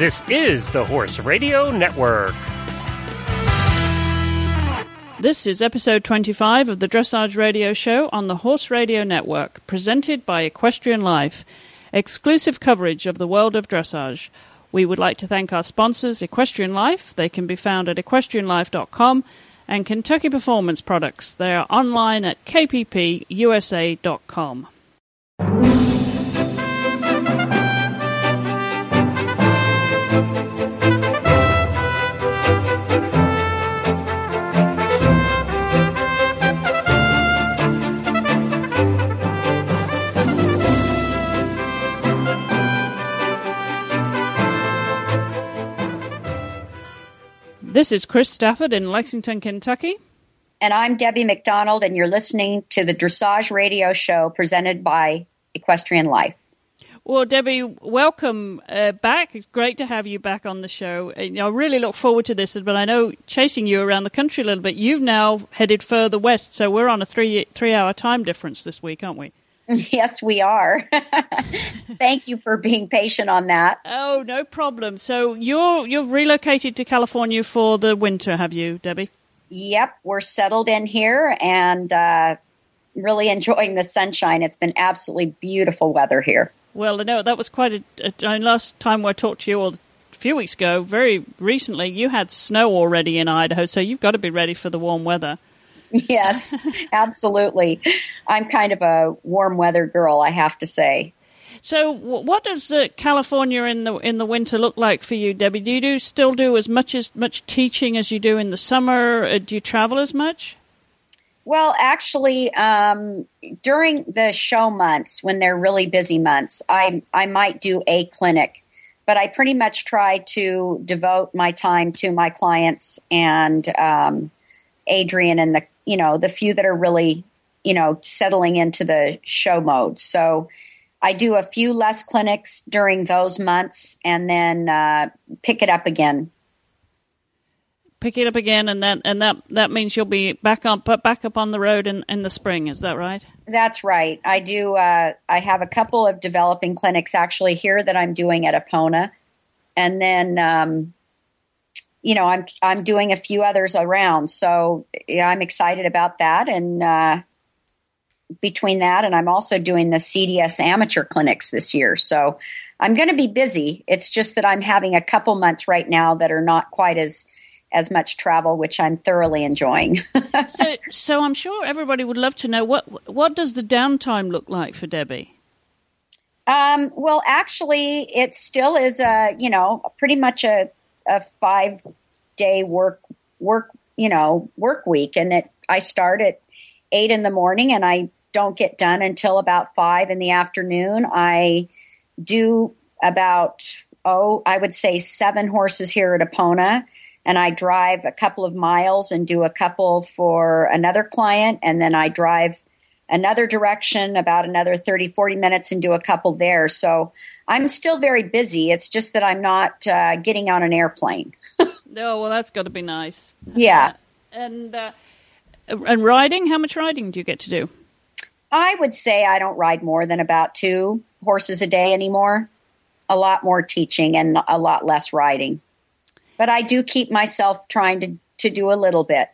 This is the Horse Radio Network. This is episode 25 of the Dressage Radio Show on the Horse Radio Network, presented by Equestrian Life, exclusive coverage of the world of dressage. We would like to thank our sponsors, Equestrian Life. They can be found at equestrianlife.com and Kentucky Performance Products. They are online at kppusa.com. This is Chris Stafford in Lexington, Kentucky. And I'm Debbie McDonald, and you're listening to the Dressage Radio Show presented by Equestrian Life. Well, Debbie, welcome uh, back. It's great to have you back on the show. Uh, I really look forward to this, but I know chasing you around the country a little bit, you've now headed further west, so we're on a three three hour time difference this week, aren't we? Yes, we are. Thank you for being patient on that. Oh, no problem. So you're you've relocated to California for the winter, have you, Debbie? Yep, we're settled in here and uh, really enjoying the sunshine. It's been absolutely beautiful weather here. Well, I know that was quite a, a last time I talked to you, or a few weeks ago, very recently, you had snow already in Idaho, so you've got to be ready for the warm weather. Yes, absolutely. I'm kind of a warm weather girl, I have to say. So, what does California in the in the winter look like for you, Debbie? Do you do, still do as much as much teaching as you do in the summer? Uh, do you travel as much? Well, actually, um, during the show months, when they're really busy months, I I might do a clinic, but I pretty much try to devote my time to my clients and um, Adrienne and the you know the few that are really you know settling into the show mode. So I do a few less clinics during those months, and then uh, pick it up again pick it up again, and that and that that means you'll be back up back up on the road in, in the spring. Is that right? That's right. I do. Uh, I have a couple of developing clinics actually here that I'm doing at Epona, and then um, you know I'm I'm doing a few others around. So yeah, I'm excited about that, and uh, between that and I'm also doing the CDS amateur clinics this year. So I'm going to be busy. It's just that I'm having a couple months right now that are not quite as as much travel, which I'm thoroughly enjoying. so, so I'm sure everybody would love to know what what does the downtime look like for Debbie. Um, well, actually, it still is a you know pretty much a, a five day work work you know work week, and it I start at eight in the morning and I don't get done until about five in the afternoon. I do about oh I would say seven horses here at Epona. And I drive a couple of miles and do a couple for another client, and then I drive another direction about another 30, 40 minutes and do a couple there. So I'm still very busy. It's just that I'm not uh, getting on an airplane. oh, well, that's got to be nice. Yeah. And, uh, and riding, how much riding do you get to do? I would say I don't ride more than about two horses a day anymore. A lot more teaching and a lot less riding but I do keep myself trying to, to do a little bit.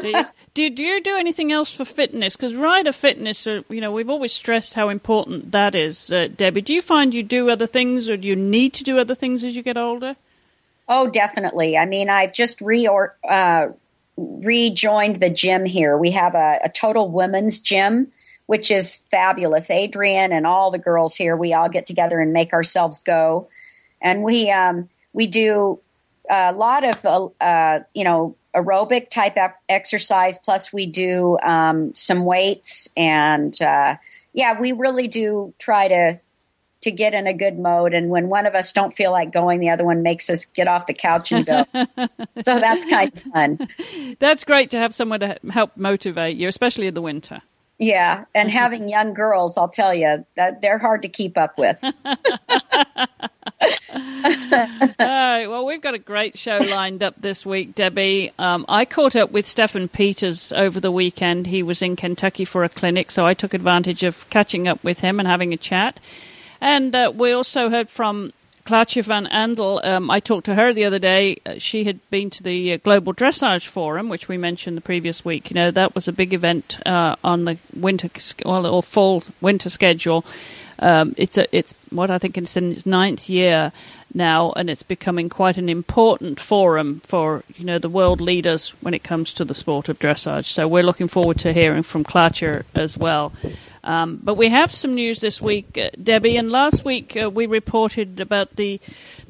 do, you, do, you do anything else for fitness? Because rider fitness, uh, you know, we've always stressed how important that is. Uh, Debbie, do you find you do other things, or do you need to do other things as you get older? Oh, definitely. I mean, I've just re uh, rejoined the gym here. We have a, a total women's gym, which is fabulous. Adrienne and all the girls here, we all get together and make ourselves go, and we um, we do a lot of uh, uh, you know aerobic type exercise. Plus, we do um, some weights, and uh, yeah, we really do try to to get in a good mode. And when one of us don't feel like going, the other one makes us get off the couch and go. so that's kind of fun. That's great to have someone to help motivate you, especially in the winter. Yeah, and having young girls, I'll tell you that they're hard to keep up with. All right. Well, we've got a great show lined up this week, Debbie. Um, I caught up with Steffen Peters over the weekend. He was in Kentucky for a clinic, so I took advantage of catching up with him and having a chat. And uh, we also heard from Claartje van Andel, um, I talked to her the other day. Uh, she had been to the uh, Global Dressage Forum, which we mentioned the previous week. You know, that was a big event uh, on the winter well, or fall winter schedule. Um, it's a, it's what I think it's in its ninth year now, and it's becoming quite an important forum for you know the world leaders when it comes to the sport of dressage. So we're looking forward to hearing from Claartje as well. Um, but we have some news this week, uh, Debbie. And last week uh, we reported about the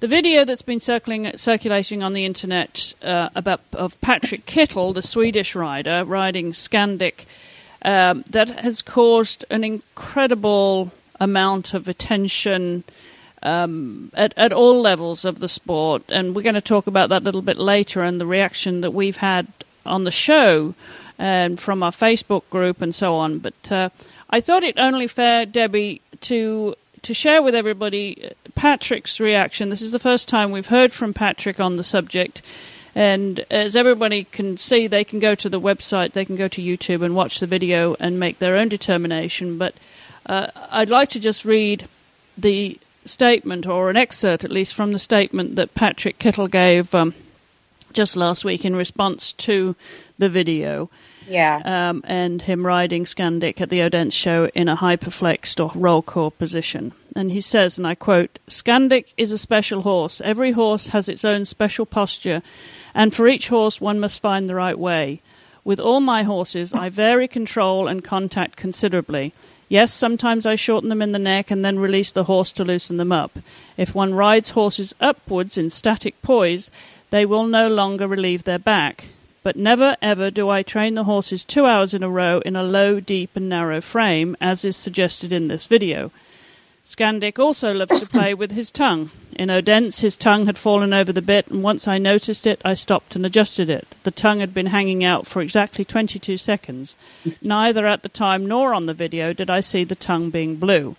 the video that's been circling circulating on the internet uh, about of Patrik Kittel, the Swedish rider riding Scandic, um, that has caused an incredible amount of attention. Um, at, at all levels of the sport, and we're going to talk about that a little bit later, and the reaction that we've had on the show and from our Facebook group and so on. But uh, I thought it only fair, Debbie, to to share with everybody uh, Patrik's reaction. This is the first time we've heard from Patrik on the subject. And as everybody can see, they can go to the website, they can go to YouTube and watch the video and make their own determination. But uh, I'd like to just read the statement, or an excerpt at least, from the statement that Patrik Kittel gave um, just last week in response to the video. Yeah. Um, and him riding Scandic at the Odense show in a hyperflexed or Rollkur position. And he says, and I quote, Scandic is a special horse. Every horse has its own special posture, and for each horse one must find the right way. With all my horses, I vary control and contact considerably. Yes, sometimes I shorten them in the neck and then release the horse to loosen them up. If one rides horses upwards in static poise, they will no longer relieve their back but never ever do I train the horses two hours in a row in a low, deep, and narrow frame, as is suggested in this video. Scandic also loves to play with his tongue. In Odense, his tongue had fallen over the bit, and once I noticed it, I stopped and adjusted it. The tongue had been hanging out for exactly 22 seconds. Neither at the time nor on the video did I see the tongue being blue.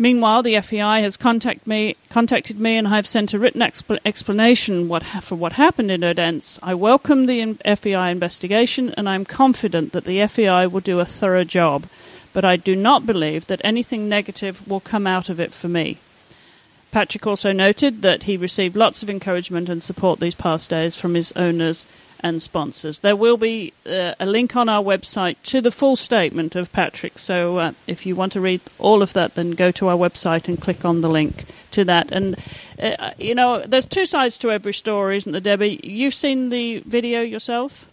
Meanwhile, the FEI has contact me, contacted me, and I have sent a written expl- explanation what ha- for what happened in Odense. I welcome the in- FEI investigation, and I am confident that the FEI will do a thorough job. But I do not believe that anything negative will come out of it for me. Patrik also noted that he received lots of encouragement and support these past days from his owners and sponsors. There will be uh, a link on our website to the full statement of Patrik. So uh, if you want to read all of that, then go to our website and click on the link to that. And, uh, you know, there's two sides to every story, isn't there, Debbie? You've seen the video yourself?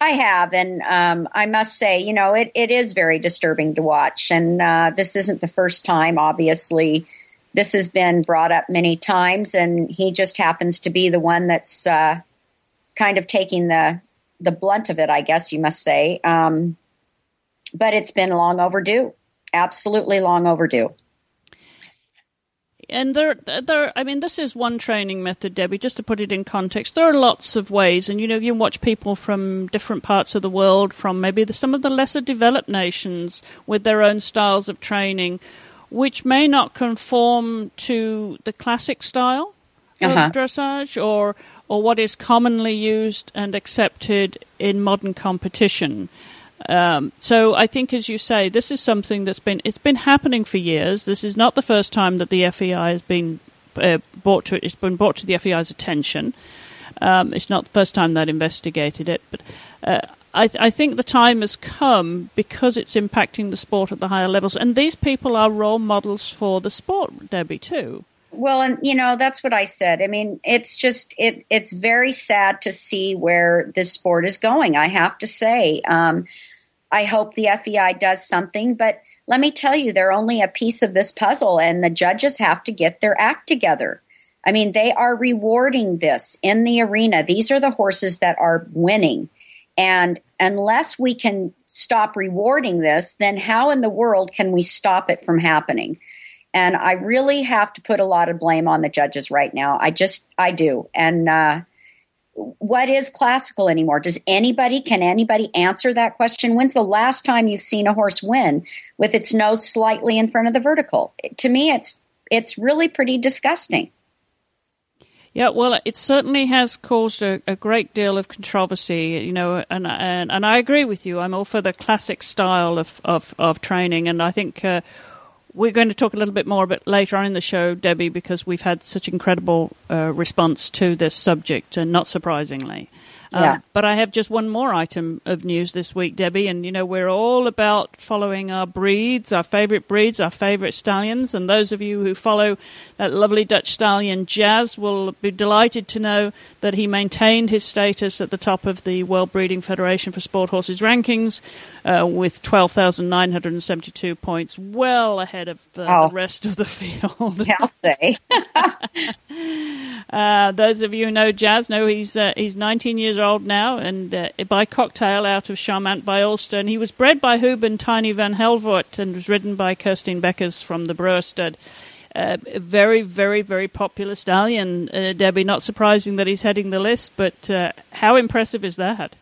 I have, and um, I must say, you know, it, it is very disturbing to watch. And uh, this isn't the first time, obviously. This has been brought up many times, and he just happens to be the one that's uh, kind of taking the the blunt of it, I guess you must say. Um, but it's been long overdue, absolutely long overdue. And there, there. I mean, this is one training method, Debbie. Just to put it in context, there are lots of ways, and you know, you watch people from different parts of the world, from maybe the, some of the lesser developed nations, with their own styles of training, which may not conform to the classic style of uh-huh. dressage, or or what is commonly used and accepted in modern competition. Um, so I think, as you say, this is something that's been it's been happening for years. This is not the first time that the FEI has been uh, brought to it's been brought to the FEI's attention. Um, it's not the first time that investigated it, but uh, I, th- I, think the time has come because it's impacting the sport at the higher levels, and these people are role models for the sport, Debbie, too. Well, and you know that's what I said. I mean, it's just it it's very sad to see where this sport is going. I have to say, um, I hope the FEI does something, but let me tell you, they're only a piece of this puzzle, and the judges have to get their act together. I mean, they are rewarding this in the arena. These are the horses that are winning. And unless we can stop rewarding this, then how in the world can we stop it from happening? And I really have to put a lot of blame on the judges right now. I just, I do. And uh, what is classical anymore? Does anybody, can anybody answer that question? When's the last time you've seen a horse win with its nose slightly in front of the vertical? To me, it's it's really pretty disgusting. Yeah, well, it certainly has caused a, a, great deal of controversy, you know, and, and and I agree with you. I'm all for the classic style of of, of training, and I think uh, we're going to talk a little bit more about later on in the show, Debbie, because we've had such incredible uh, response to this subject, and not surprisingly. Yeah. Um, but I have just one more item of news this week, Debbie. And, you know, we're all about following our breeds, our favorite breeds, our favorite stallions. And those of you who follow that lovely Dutch stallion, Jazz, will be delighted to know that he maintained his status at the top of the World Breeding Federation for Sport Horses rankings uh, with 12,972 points, well ahead of uh, Oh. the rest of the field. Yeah, I'll say. Uh, those of you who know Jazz know he's uh, he's 19 years old now, and uh, by cocktail out of Charmant by Ulster. And he was bred by Huben Tiny van Helvoort and was ridden by Kirstine Beckers from the Broere Stud. Uh, very, very, very popular stallion, uh, Debbie. Not surprising that he's heading the list, but uh, how impressive is that?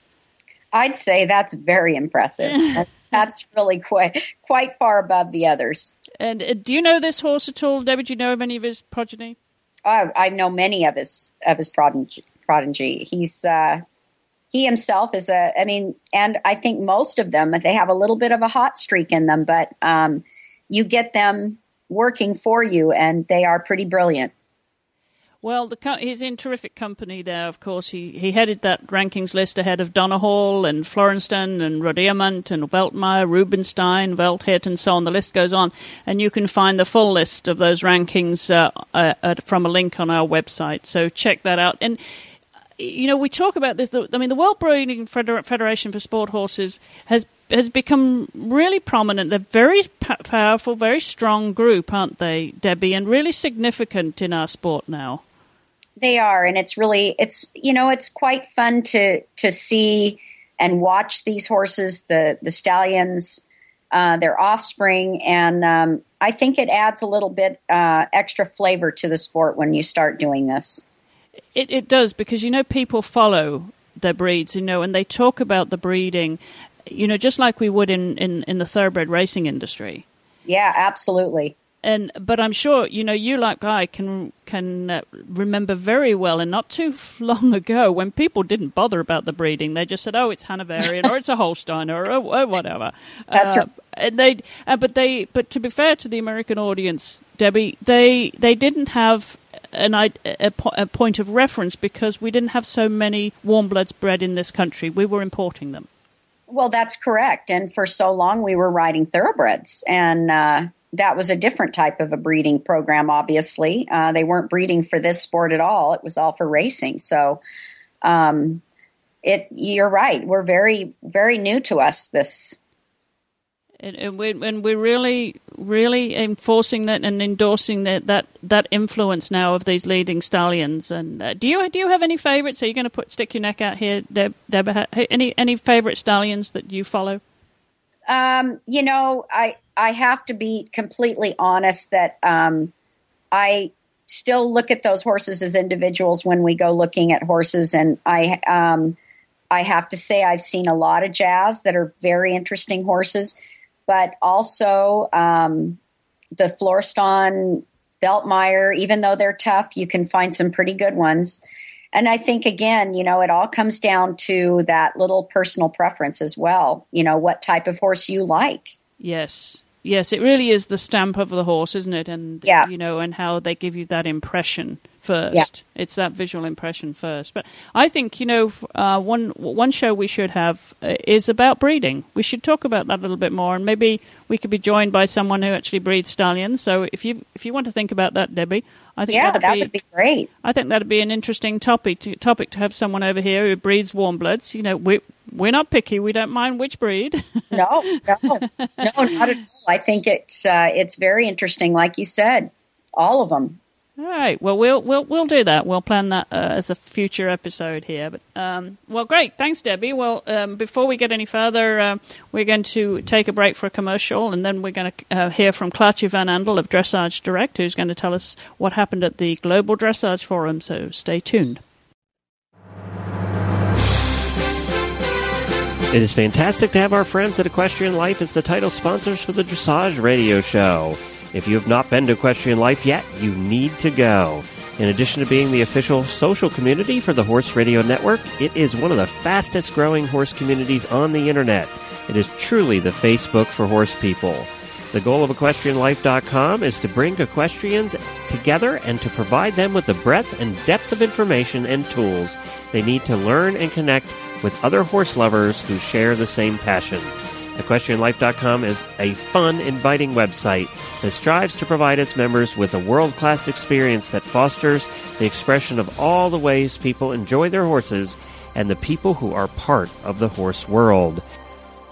I'd say that's very impressive. That's really quite quite far above the others. And uh, do you know this horse at all, Debbie? Do you know of any of his progeny? I, I know many of his of his prodigy. Prodigy. He's uh, he himself is a. I mean, and I think most of them they have a little bit of a hot streak in them, but um, you get them working for you, and they are pretty brilliant. Well, the, he's in terrific company there, of course. He, he headed that rankings list ahead of Donnerhall and Florestan and Rohdiamant and Weltmeyer, Rubinstein, Velthit, and so on. The list goes on. And you can find the full list of those rankings uh, uh, from a link on our website. So check that out. And, you know, we talk about this. I mean, the World Breeding Federation for Sport Horses has has become really prominent. They're very powerful, very strong group, aren't they, Debbie? And really significant in our sport now. They are, and it's really it's you know it's quite fun to to see and watch these horses, the the stallions, uh, their offspring, and um, I think it adds a little bit uh, extra flavor to the sport when you start doing this. It, it does because you know people follow their breeds, you know, and they talk about the breeding, you know, just like we would in, in, in the thoroughbred racing industry. Yeah, absolutely. And but I'm sure you know you like I can can uh, remember very well, and not too long ago when people didn't bother about the breeding, they just said, "Oh, it's Hanoverian or it's a Holstein or, oh, oh, whatever." That's uh, right. And they, uh, but they, but to be fair to the American audience, Debbie, they they didn't have an a, a point of reference because we didn't have so many warm bloods bred in this country. We were importing them. Well, that's correct. And for so long, we were riding thoroughbreds, and uh, that was a different type of a breeding program. Obviously, uh, they weren't breeding for this sport at all. It was all for racing. So, um, it you're right. We're very very new to us. This And, and, we, and we're really, really enforcing that and endorsing that, that, that influence now of these leading stallions. And uh, do you do you have any favourites? Are you going to put stick your neck out here, Deb? Deb any any favourite stallions that you follow? Um, you know, I I have to be completely honest that um, I still look at those horses as individuals when we go looking at horses, and I um, I have to say I've seen a lot of jazz that are very interesting horses, but also um, the Florestan, Weltmeyer, even though they're tough, you can find some pretty good ones. And I think again, you know, it all comes down to that little personal preference as well. You know, what type of horse you like. Yes. Yes, it really is the stamp of the horse, isn't it? And Yeah. you know, and how they give you that impression first. Yeah. It's that visual impression first. But I think you know, uh, one one show we should have uh, is about breeding. We should talk about that a little bit more, and maybe we could be joined by someone who actually breeds stallions. So if you if you want to think about that, Debbie, I think Yeah, that'd that be, would be great. I think that'd be an interesting topic to, topic to have someone over here who breeds warm bloods. You know, we we're not picky. We don't mind which breed. No, no, no, not at all. I think it's uh, it's very interesting, like you said, all of them. All right. Well, we'll we'll we'll do that. We'll plan that uh, as a future episode here. But um, well, great. Thanks, Debbie. Well, um, before we get any further, uh, we're going to take a break for a commercial, and then we're going to uh, hear from Claartje van Andel of Dressage Direct, who's going to tell us what happened at the Global Dressage Forum. So stay tuned. It is fantastic to have our friends at Equestrian Life as the title sponsors for the Dressage Radio Show. If you have not been to Equestrian Life yet, you need to go. In addition to being the official social community for the Horse Radio Network, it is one of the fastest growing horse communities on the internet. It is truly the Facebook for horse people. The goal of EquestrianLife.com is to bring equestrians together and to provide them with the breadth and depth of information and tools they need to learn and connect with other horse lovers who share the same passion. EquestrianLife.com is a fun, inviting website that strives to provide its members with a world class experience that fosters the expression of all the ways people enjoy their horses and the people who are part of the horse world.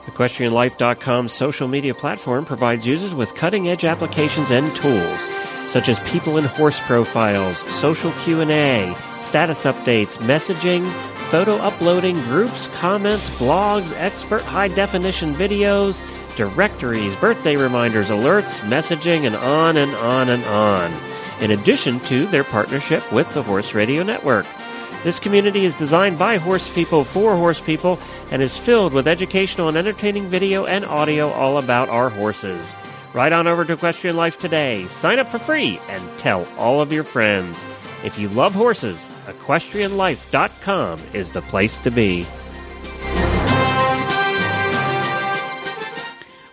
EquestrianLife.com's social media platform provides users with cutting-edge applications and tools, such as people and horse profiles, social Q&A, status updates, messaging, photo uploading, groups, comments, blogs, expert high-definition videos, directories, birthday reminders, alerts, messaging, and on and on and on. In addition to their partnership with the Horse Radio Network. This community is designed by horse people for horse people and is filled with educational and entertaining video and audio all about our horses. Right on over to Equestrian Life today. Sign up for free and tell all of your friends. If you love horses, equestrianlife.com is the place to be.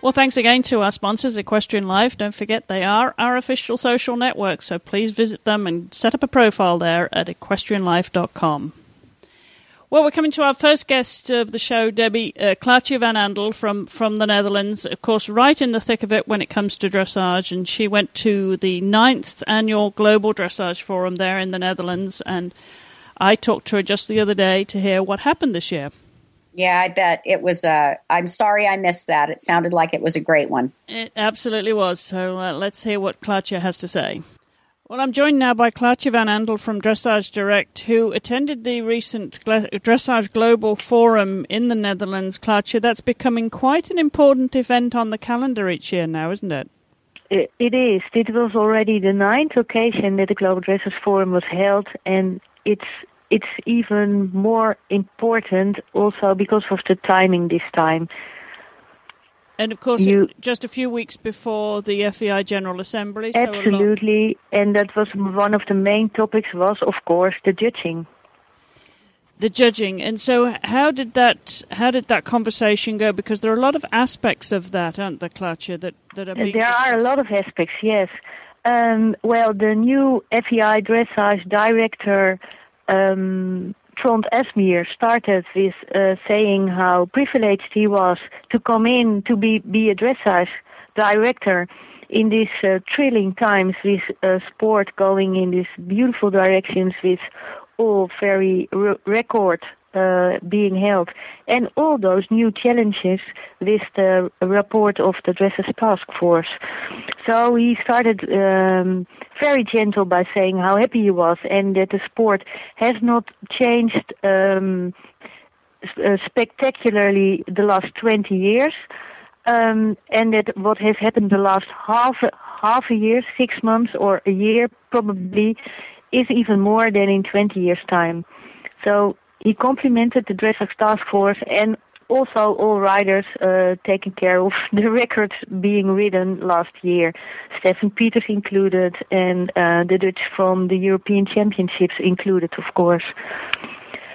Well, thanks again to our sponsors, Equestrian Life. Don't forget they are our official social network, so please visit them and set up a profile there at equestrianlife.com. Well, we're coming to our first guest of the show, Debbie uh, Claartje van Andel from, from the Netherlands. Of course, right in the thick of it when it comes to dressage, and she went to the ninth annual Global Dressage Forum there in the Netherlands, and I talked to her just the other day to hear what happened this year. Yeah, I bet it was. Uh, I'm sorry I missed that. It sounded like it was a great one. It absolutely was. So uh, let's hear what Claartje has to say. Well, I'm joined now by Claartje van Andel from Dressage Direct, who attended the recent Dressage Global Forum in the Netherlands. Claartje, that's becoming quite an important event on the calendar each year now, isn't it? It is. It was already the ninth occasion that the Global Dressage Forum was held, and it's it's even more important also because of the timing this time. And of course, you, just a few weeks before the FEI General Assembly. So absolutely, and that was one of the main topics. Was of course the judging. The judging, and so how did that how did that conversation go? Because there are a lot of aspects of that, aren't there, Claartje, that that are being. There discussed. are a lot of aspects, yes. Um, well, the new FEI dressage director um, Trond Asmyr started with uh, saying how privileged he was to come in to be, be a dressage director in these uh, thrilling times with uh, sport going in these beautiful directions with all very re- record uh, being held, and all those new challenges with the report of the Dressage Task Force. So he started um, very gentle by saying how happy he was and that the sport has not changed um, uh, spectacularly the last 20 years. Um, and that what has happened the last half half a year, six months or a year probably, is even more than in 20 years' time. So he complimented the Dressage Task Force and also all riders uh, taking care of the records being ridden last year. Steffen Peters included, and uh, the Dutch from the European Championships included, of course.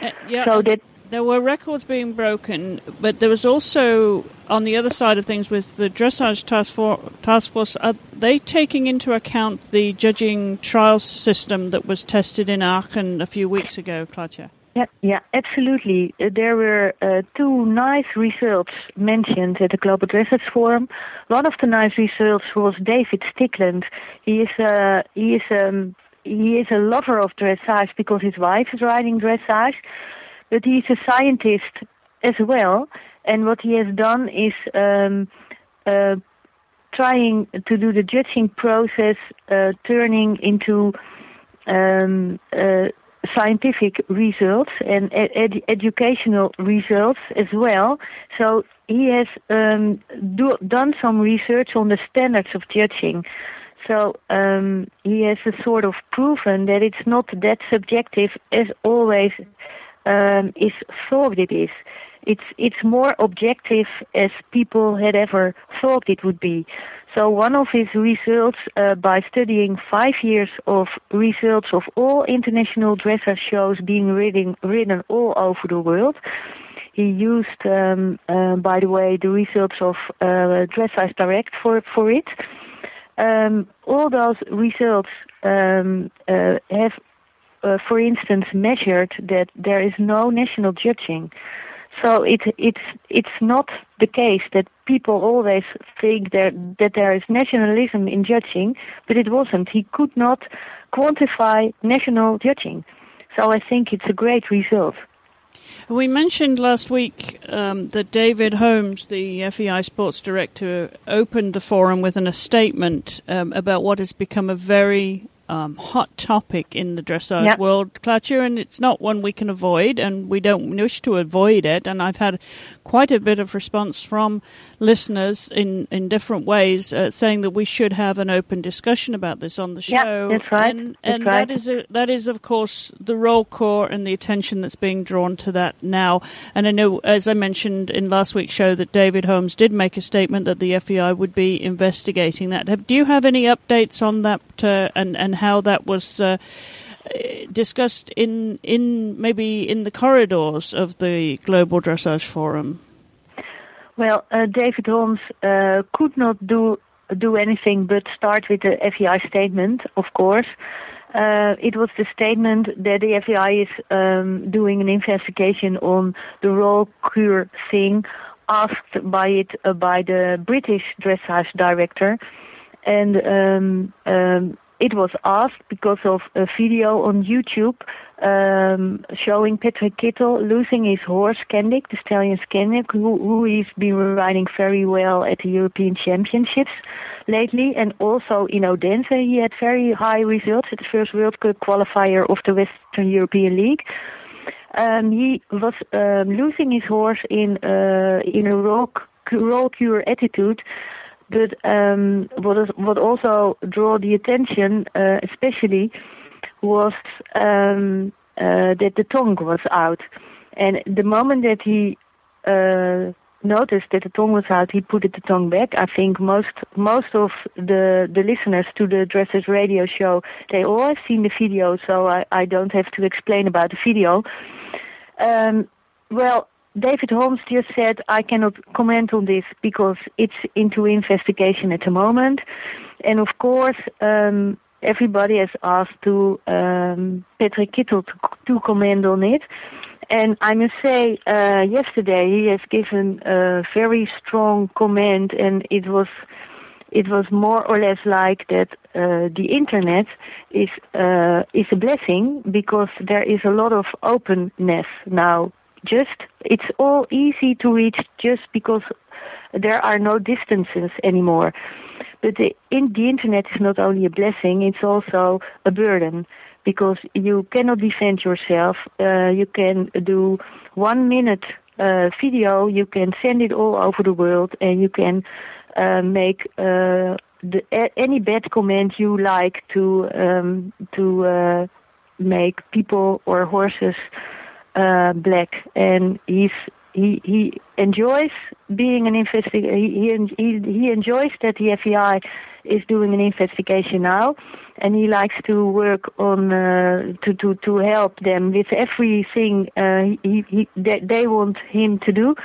Uh, yeah, so that there were records being broken, but there was also on the other side of things with the dressage task, for, task force. Are they taking into account the judging trials system that was tested in Aachen a few weeks ago, Klaartje? Yeah, yeah, absolutely. Uh, there were uh, two nice results mentioned at the Global Dressage Forum. One of the nice results was David Stickland. He is uh, he is um, he is a lover of dressage because his wife is riding dressage, but he is a scientist as well. And what he has done is um, uh, trying to do the judging process, uh, turning into um, uh, scientific results and ed- educational results as well. So he has um, do- done some research on the standards of judging. So um, he has a sort of proven that it's not that subjective as always um, is thought it is. It's it's more objective as people had ever thought it would be. So one of his results uh, by studying five years of results of all international dressage shows being ridden, ridden all over the world, he used, um, uh, by the way, the results of uh, Dressage Direct for for it. Um, all those results um, uh, have, uh, for instance, measured that there is no national judging. So it, it's it's not the case that people always think that that there is nationalism in judging, but it wasn't. He could not quantify national judging. So I think it's a great result. We mentioned last week um, that David Holmes, the FEI sports director, opened the forum with an, a statement um, about what has become a very um, hot topic in the dressage yep. world, Claartje, and it's not one we can avoid, and we don't wish to avoid it. And I've had quite a bit of response from listeners in, in different ways uh, saying that we should have an open discussion about this on the show. Yep, that's right. And, that's and right. that is a, that is of course the Rollkur and the attention that's being drawn to that now. And I know, as I mentioned in last week's show, that David Holmes did make a statement that the FEI would be investigating that. Have, do you have any updates on that uh, and and how that was uh, discussed in in maybe in the corridors of the Global Dressage Forum? Well, uh, David Holmes uh, could not do do anything but start with the FEI statement, of course. Uh, it was the statement that the FEI is um, doing an investigation on the roll cure thing asked by it uh, by the British dressage director, and um, um, it was asked because of a video on YouTube um, showing Patrik Kittel losing his horse Scandic, the stallion Scandic, who, who he's been riding very well at the European Championships lately, and also in Odense he had very high results at the first World Cup qualifier of the Western European League. Um, he was um, losing his horse in uh, in a roll, Rollkur attitude but um, what, is, what also drew the attention, uh, especially, was um, uh, that the tongue was out. And the moment that he uh, noticed that the tongue was out, he put the tongue back. I think most most of the the listeners to the Dressage Radio show they all have seen the video, so I, I don't have to explain about the video. Um, well, David Holmes just said, I cannot comment on this because it's into investigation at the moment. And of course, um, everybody has asked to um, Patrik Kittel to, to, comment on it. And I must say, uh, yesterday he has given a very strong comment, and it was it was more or less like that uh, the internet is uh, is a blessing because there is a lot of openness now just it's all easy to reach just because there are no distances anymore. But the, in, the internet is not only a blessing; it's also a burden because you cannot defend yourself. Uh, you can do one minute uh, video, you can send it all over the world, and you can uh, make uh, the, any bad comment you like to um, to uh, make people or horses uh, black, and he's he he enjoys being an investigator. He, he he enjoys that the FEI is doing an investigation now, and he likes to work on uh, to to to help them with everything uh, he, he they, they want him to do,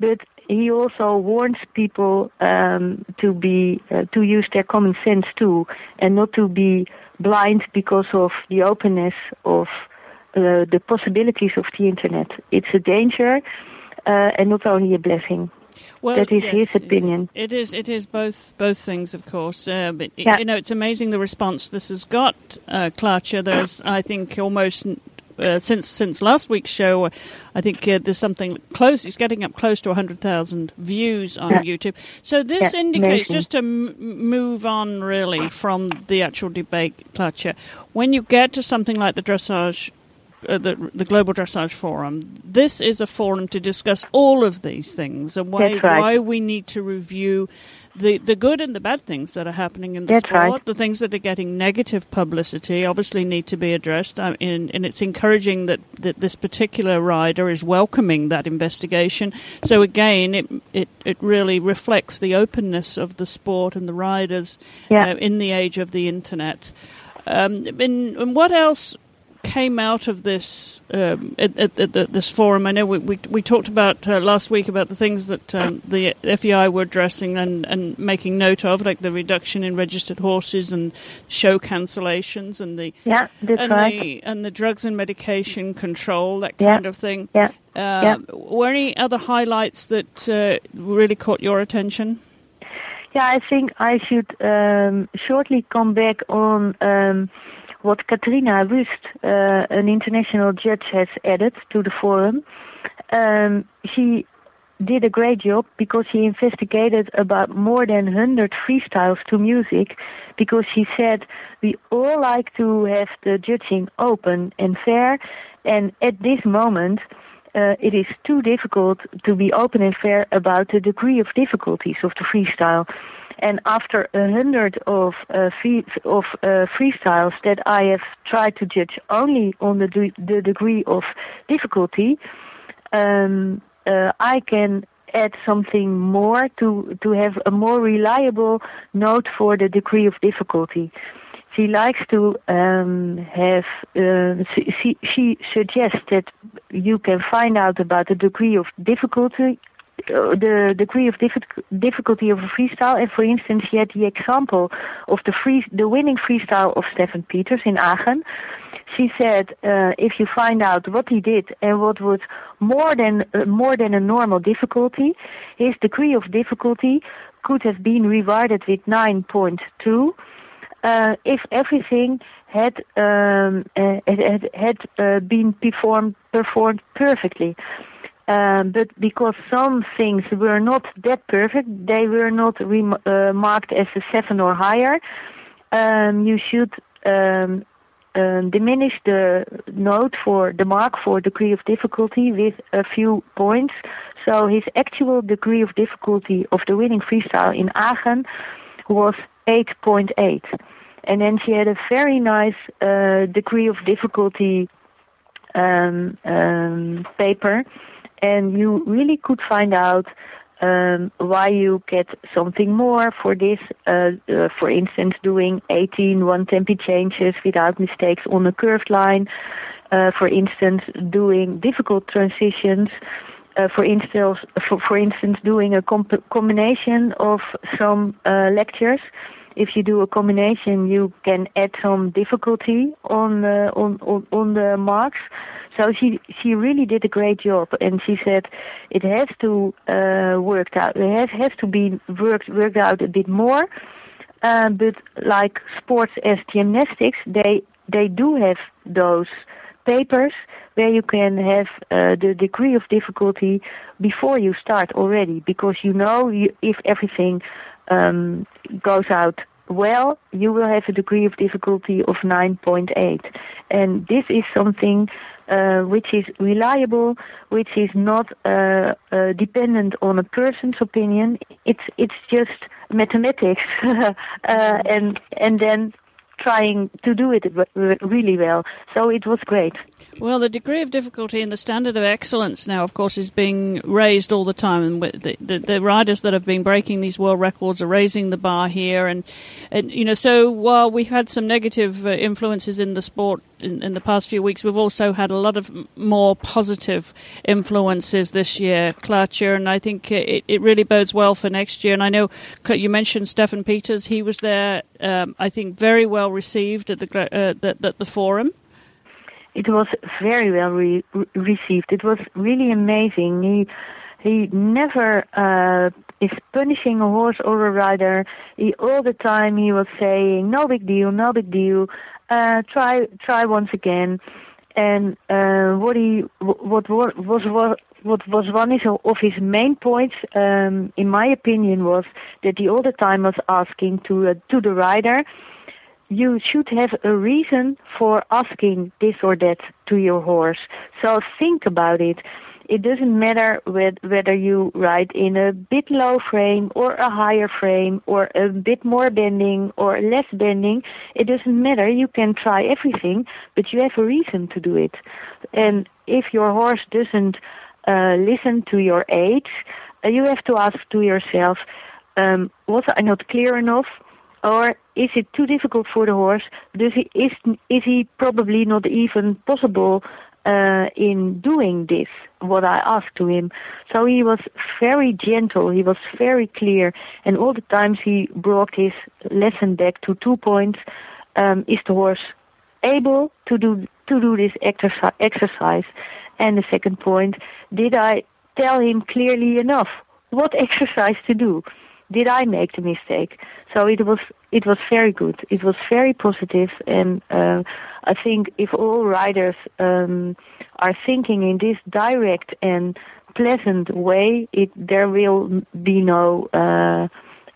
but he also warns people um, to be uh, to use their common sense too, and not to be blind because of the openness of uh, the possibilities of the internet. It's a danger uh, and not only a blessing. Well, that is yes, his opinion. It is. It is both both things, of course. Uh, but yeah. you know, it's amazing the response this has got. Uh, Claartje, there's, I think, almost uh, since since last week's show, I think uh, there's something close. It's getting up close to 100,000 views on yeah. YouTube. So this yeah, indicates, amazing. just to m- move on really from the actual debate, Claartje, when you get to something like the dressage uh, the, the Global Dressage Forum. This is a forum to discuss all of these things and why right. why we need to review the the good and the bad things that are happening in the That's sport. right. The things that are getting negative publicity obviously need to be addressed. I mean, and it's encouraging that, that this particular rider is welcoming that investigation. So again, it it, it really reflects the openness of the sport and the riders Yeah. uh, in the age of the internet. Um, and, and what else came out of this um, at, at, at, this forum? I know we we, we talked about uh, last week about the things that um, the FEI were addressing and, and making note of, like the reduction in registered horses and show cancellations and the yeah, and right. the and the drugs and medication control, that Yeah. kind of thing. Yeah. Uh, Were any other highlights that uh, really caught your attention? Yeah, I think I should um, shortly come back on um, what Katrina Wüst, uh, an international judge, has added to the forum. Um, she did a great job because she investigated about more than 100 freestyles to music because she said we all like to have the judging open and fair and at this moment uh, it is too difficult to be open and fair about the degree of difficulties of the freestyle. And after a hundred of uh, free, of uh, freestyles that I have tried to judge only on the de- the degree of difficulty, um, uh, I can add something more to to have a more reliable note for the degree of difficulty. She likes to um, have. Uh, she, she, suggests that you can find out about the degree of difficulty, the degree of diffi- difficulty of a freestyle. And for instance, she had the example of the free, the winning freestyle of Steffen Peters in Aachen. She said, uh, if you find out what he did and what was more than uh, more than a normal difficulty, his degree of difficulty could have been rewarded with 9.2 uh, if everything had um, uh, had, had uh, been performed performed perfectly. Um, but because some things were not that perfect, they were not rem- uh, marked as a seven or higher. Um, you should um, um, diminish the note for the mark for degree of difficulty with a few points. So his actual degree of difficulty of the winning freestyle in Aachen was 8.8. And then she had a very nice uh, degree of difficulty um, um, paper, and you really could find out um, why you get something more for this. Uh, uh, for instance, doing 18 one tempi changes without mistakes on a curved line. Uh, for instance, doing difficult transitions. Uh, for instance, for, for instance, doing a comp- combination of some uh, lectures. If you do a combination, you can add some difficulty on uh, on, on on the marks. So she she really did a great job, and she said it has to uh, work out. It has has to be worked worked out a bit more. Uh, but like sports as gymnastics, they they do have those papers where you can have uh, the degree of difficulty before you start already, because you know you, if everything um, goes out well, you will have a degree of difficulty of 9.8. And this is something uh, which is reliable, which is not uh, uh, dependent on a person's opinion. It's it's just mathematics, uh, and and then trying to do it really well. So it was great. Well, the degree of difficulty and the standard of excellence now, of course, is being raised all the time, and the, the, the riders that have been breaking these world records are raising the bar here, and, and you know, so while we've had some negative uh, influences in the sport in, in, the past few weeks, we've also had a lot of more positive influences this year, Claartje, and I think it, it really bodes well for next year. And I know you mentioned Steffen Peters; he was there, um, I think, very well received at the uh, the, the, the forum. It was very well re- received. It was really amazing. He he never uh, is punishing a horse or a rider. He all the time he was saying, "No big deal, no big deal. Uh, try try once again." And uh, what he what, what was what what was one of his main points, um, in my opinion, was that he all the time was asking to uh, to the rider you should have a reason for asking this or that to your horse. So think about it. It doesn't matter whether you ride in a bit low frame or a higher frame or a bit more bending or less bending. It doesn't matter. You can try everything, but you have a reason to do it. And if your horse doesn't uh, listen to your aids, uh, you have to ask to yourself, um, was I not clear enough? or is it too difficult for the horse? Does he, is is he probably not even possible uh, in doing this? What I asked to him. So he was very gentle. He was very clear, and all the times he brought his lesson back to two points: um, is the horse able to do to do this exercise? Exercise, and the second point: did I tell him clearly enough what exercise to do? Did I make the mistake? So it was it was very good. It was very positive, and uh, I think if all riders um, are thinking in this direct and pleasant way, it there will be no. Uh,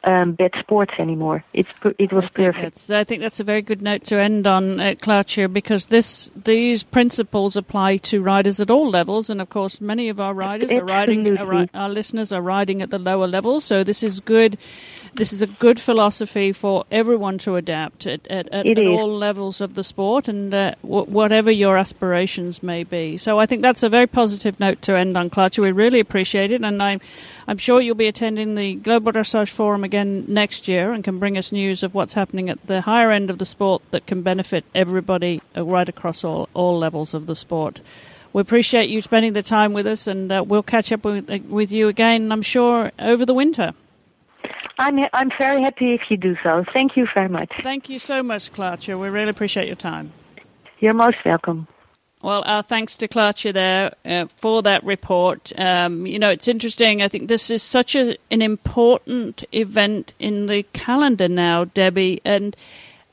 um, bad sports anymore. It's it was I perfect. I think that's a very good note to end on, uh, Claartje, because this these principles apply to riders at all levels, and of course, many of our riders are riding. Are, our listeners are riding at the lower levels, so this is good this is a good philosophy for everyone to adapt at, at, at, at all levels of the sport and uh, w- whatever your aspirations may be. So I think that's a very positive note to end on, Claartje. We really appreciate it, and I'm, I'm sure you'll be attending the Global Dressage Forum again next year and can bring us news of what's happening at the higher end of the sport that can benefit everybody uh, right across all, all levels of the sport we appreciate you spending the time with us, and uh, we'll catch up with, uh, with you again, I'm sure, over the winter. I'm I'm very happy if you do so. Thank you very much. Thank you so much, Claartje. We really appreciate your time. You're most welcome. Well, our thanks to Claartje there uh, for that report. Um, you know, it's interesting. I think this is such a, an important event in the calendar now, Debbie, and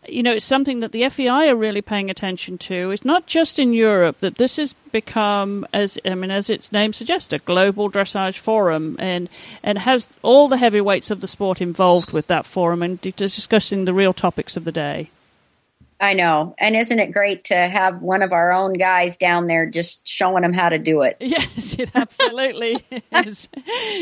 you know, it's something that the FEI are really paying attention to. It's not just in Europe that this has become, as I mean, as its name suggests, a global dressage forum, and and has all the heavyweights of the sport involved with that forum and discussing the real topics of the day. I know. And isn't it great to have one of our own guys down there just showing them how to do it? Yes, it absolutely is.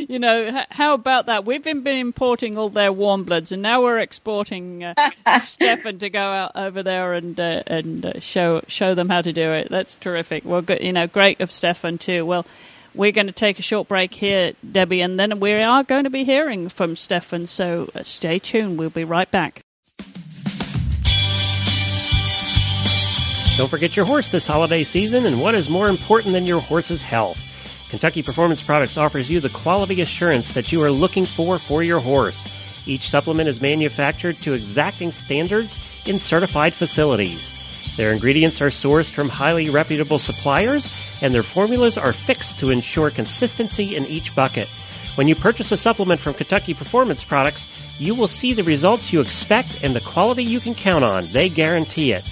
You know, how about that? We've been, been importing all their warm bloods, and now we're exporting uh, Steffen to go out over there and uh, and uh, show show them how to do it. That's terrific. Well, good, you know, great of Steffen too. Well, we're going to take a short break here, Debbie, and then we are going to be hearing from Steffen. So uh, stay tuned. We'll be right back. Don't forget your horse this holiday season, and what is more important than your horse's health? Kentucky Performance Products offers you the quality assurance that you are looking for for your horse. Each supplement is manufactured to exacting standards in certified facilities. Their ingredients are sourced from highly reputable suppliers, and their formulas are fixed to ensure consistency in each bucket. When you purchase a supplement from Kentucky Performance Products, you will see the results you expect and the quality you can count on. They guarantee it.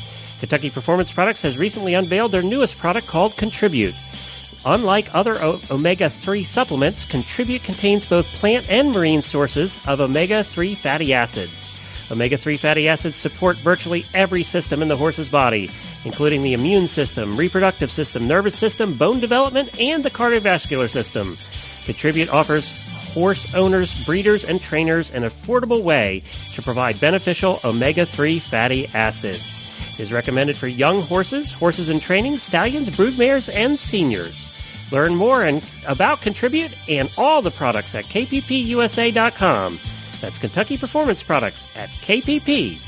Kentucky Performance Products has recently unveiled their newest product called Contribute. Unlike other o- omega 3 supplements, Contribute contains both plant and marine sources of omega 3 fatty acids. Omega 3 fatty acids support virtually every system in the horse's body, including the immune system, reproductive system, nervous system, bone development, and the cardiovascular system. Contribute offers horse owners, breeders, and trainers an affordable way to provide beneficial omega 3 fatty acids is recommended for young horses, horses in training, stallions, broodmares, and seniors. Learn more and about Contribute and all the products at kppusa.com. That's Kentucky Performance Products at kppusa.com.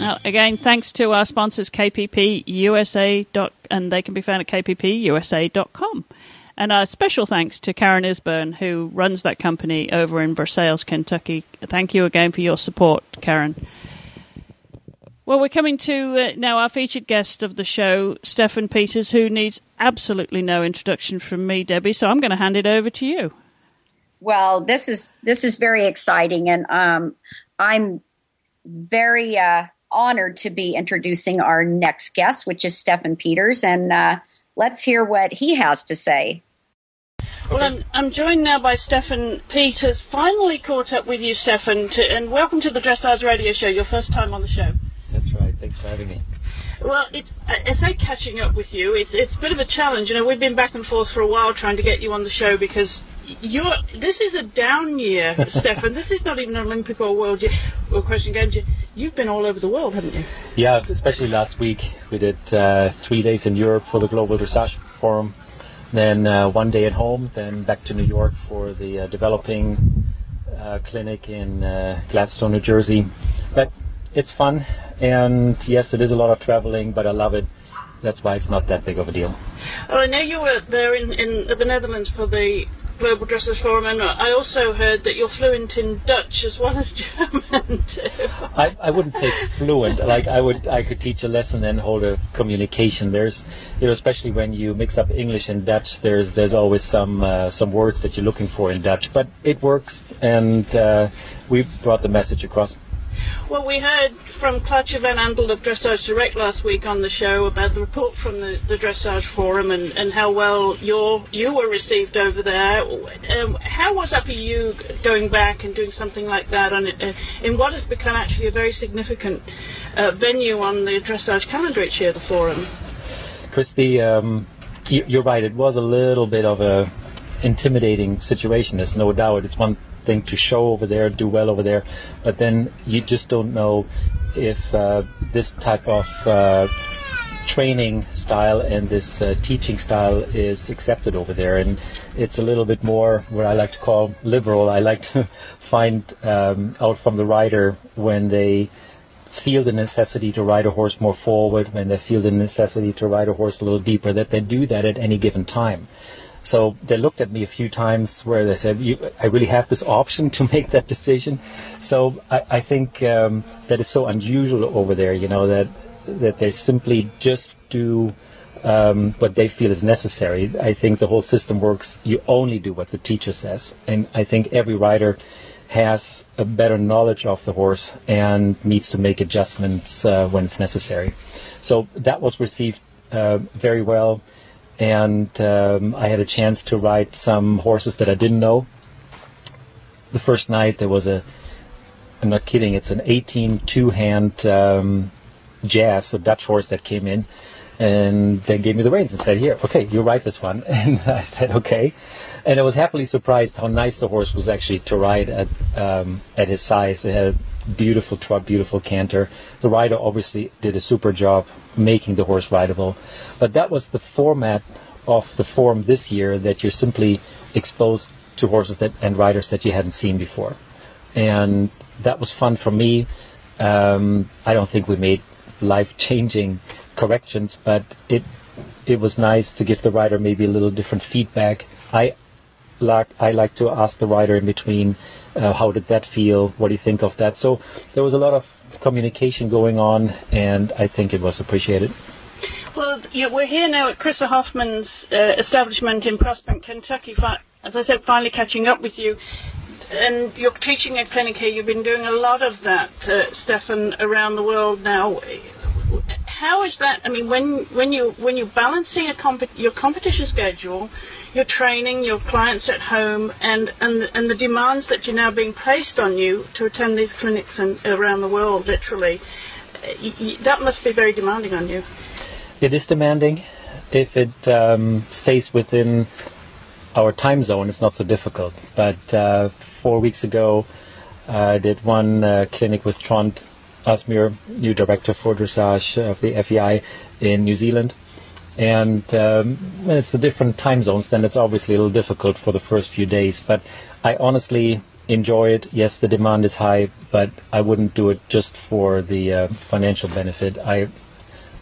Now, again, thanks to our sponsors, KPP USA, and they can be found at kppusa.com. And a special thanks to Karen Isburn, who runs that company over in Versailles, Kentucky. Thank you again for your support, Karen. Well, we're coming to uh, now our featured guest of the show, Steffen Peters, who needs absolutely no introduction from me, Debbie. So I'm going to hand it over to you. Well, this is this is very exciting, and um, I'm very uh, honored to be introducing our next guest, which is Steffen Peters, and uh, let's hear what he has to say. Well, I'm, I'm joined now by Steffen Peters. Finally caught up with you, Steffen, to, and welcome to the Dressage Radio Show, your first time on the show. That's right. Thanks for having me. Well, it's, I say catching up with you. It's it's a bit of a challenge. You know, we've been back and forth for a while trying to get you on the show because you're. This is a down year, Steffen. This is not even an Olympic or World year, or question Games. year. You've been all over the world, haven't you? Yeah, especially last week we did uh, three days in Europe for the Global Dressage Forum then uh, one day at home, then back to New York for the uh, developing uh, clinic in uh, Gladstone, New Jersey. But it's fun, and yes, it is a lot of traveling, but I love it. That's why it's not that big of a deal. Well, I know you were there in, in the Netherlands for the Global Dressage Forum, and I also heard that you're fluent in Dutch as well as German too. I, I wouldn't say fluent. Like I would, I could teach a lesson and hold a communication. There's, you know, especially when you mix up English and Dutch, there's there's always some uh, some words that you're looking for in Dutch. But it works, and uh, we brought the message across. Well, we heard from Claartje van Andel of Dressage Direct last week on the show about the report from the, the Dressage Forum and, and how well you were received over there. Um, how was for you going back and doing something like that on, uh, in what has become actually a very significant uh, venue on the Dressage calendar each year, the Forum? Christy, um, you, are right. It was a little bit of a intimidating situation. There's no doubt. It's one to show over there, do well over there, but then you just don't know if uh, this type of uh, training style and this uh, teaching style is accepted over there. And it's a little bit more what I like to call liberal. I like to find um, out from the rider when they feel the necessity to ride a horse more forward, when they feel the necessity to ride a horse a little deeper, that they do that at any given time. So they looked at me a few times where they said, I really have this option to make that decision. So I, I think um, that is so unusual over there, you know, that that they simply just do um, what they feel is necessary. I think the whole system works. You only do what the teacher says, and I think every rider has a better knowledge of the horse and needs to make adjustments uh, when it's necessary. So that was received uh, very well and um, I had a chance to ride some horses that I didn't know. The first night there was a, I'm not kidding, it's an 18 two-hand um, Jazz, a Dutch horse that came in, and they gave me the reins and said, "Here, okay, you ride this one." And I said, "Okay," and I was happily surprised how nice the horse was actually to ride at um, at his size. It had beautiful trot, beautiful canter. The rider obviously did a super job making the horse rideable. But that was the format of the form this year that you're simply exposed to horses that, and riders that you hadn't seen before. And that was fun for me. Um, I don't think we made life-changing corrections, but it it was nice to give the rider maybe a little different feedback. I like I like to ask the rider in between, uh, how did that feel? What do you think of that? So there was a lot of communication going on, and I think it was appreciated. Well, yeah, we're here now at Krista Hoffman's uh, establishment in Prospect, Kentucky. As I said, finally catching up with you. And you're teaching a clinic here. You've been doing a lot of that, uh, Steffen, around the world now. How is that? I mean, when when you when you're balancing a comp- your competition schedule, your training, your clients at home, and and and the demands that you're now being placed on you to attend these clinics and around the world, literally, that must be very demanding on you. It is demanding. If it um, stays within our time zone, it's not so difficult. But uh, four weeks ago, I did one uh, clinic with Trond Asmyr, new director for dressage of the FEI in New Zealand. And um, when it's the different time zones, then it's obviously a little difficult for the first few days. But I honestly enjoy it. Yes, the demand is high, but I wouldn't do it just for the uh, financial benefit. I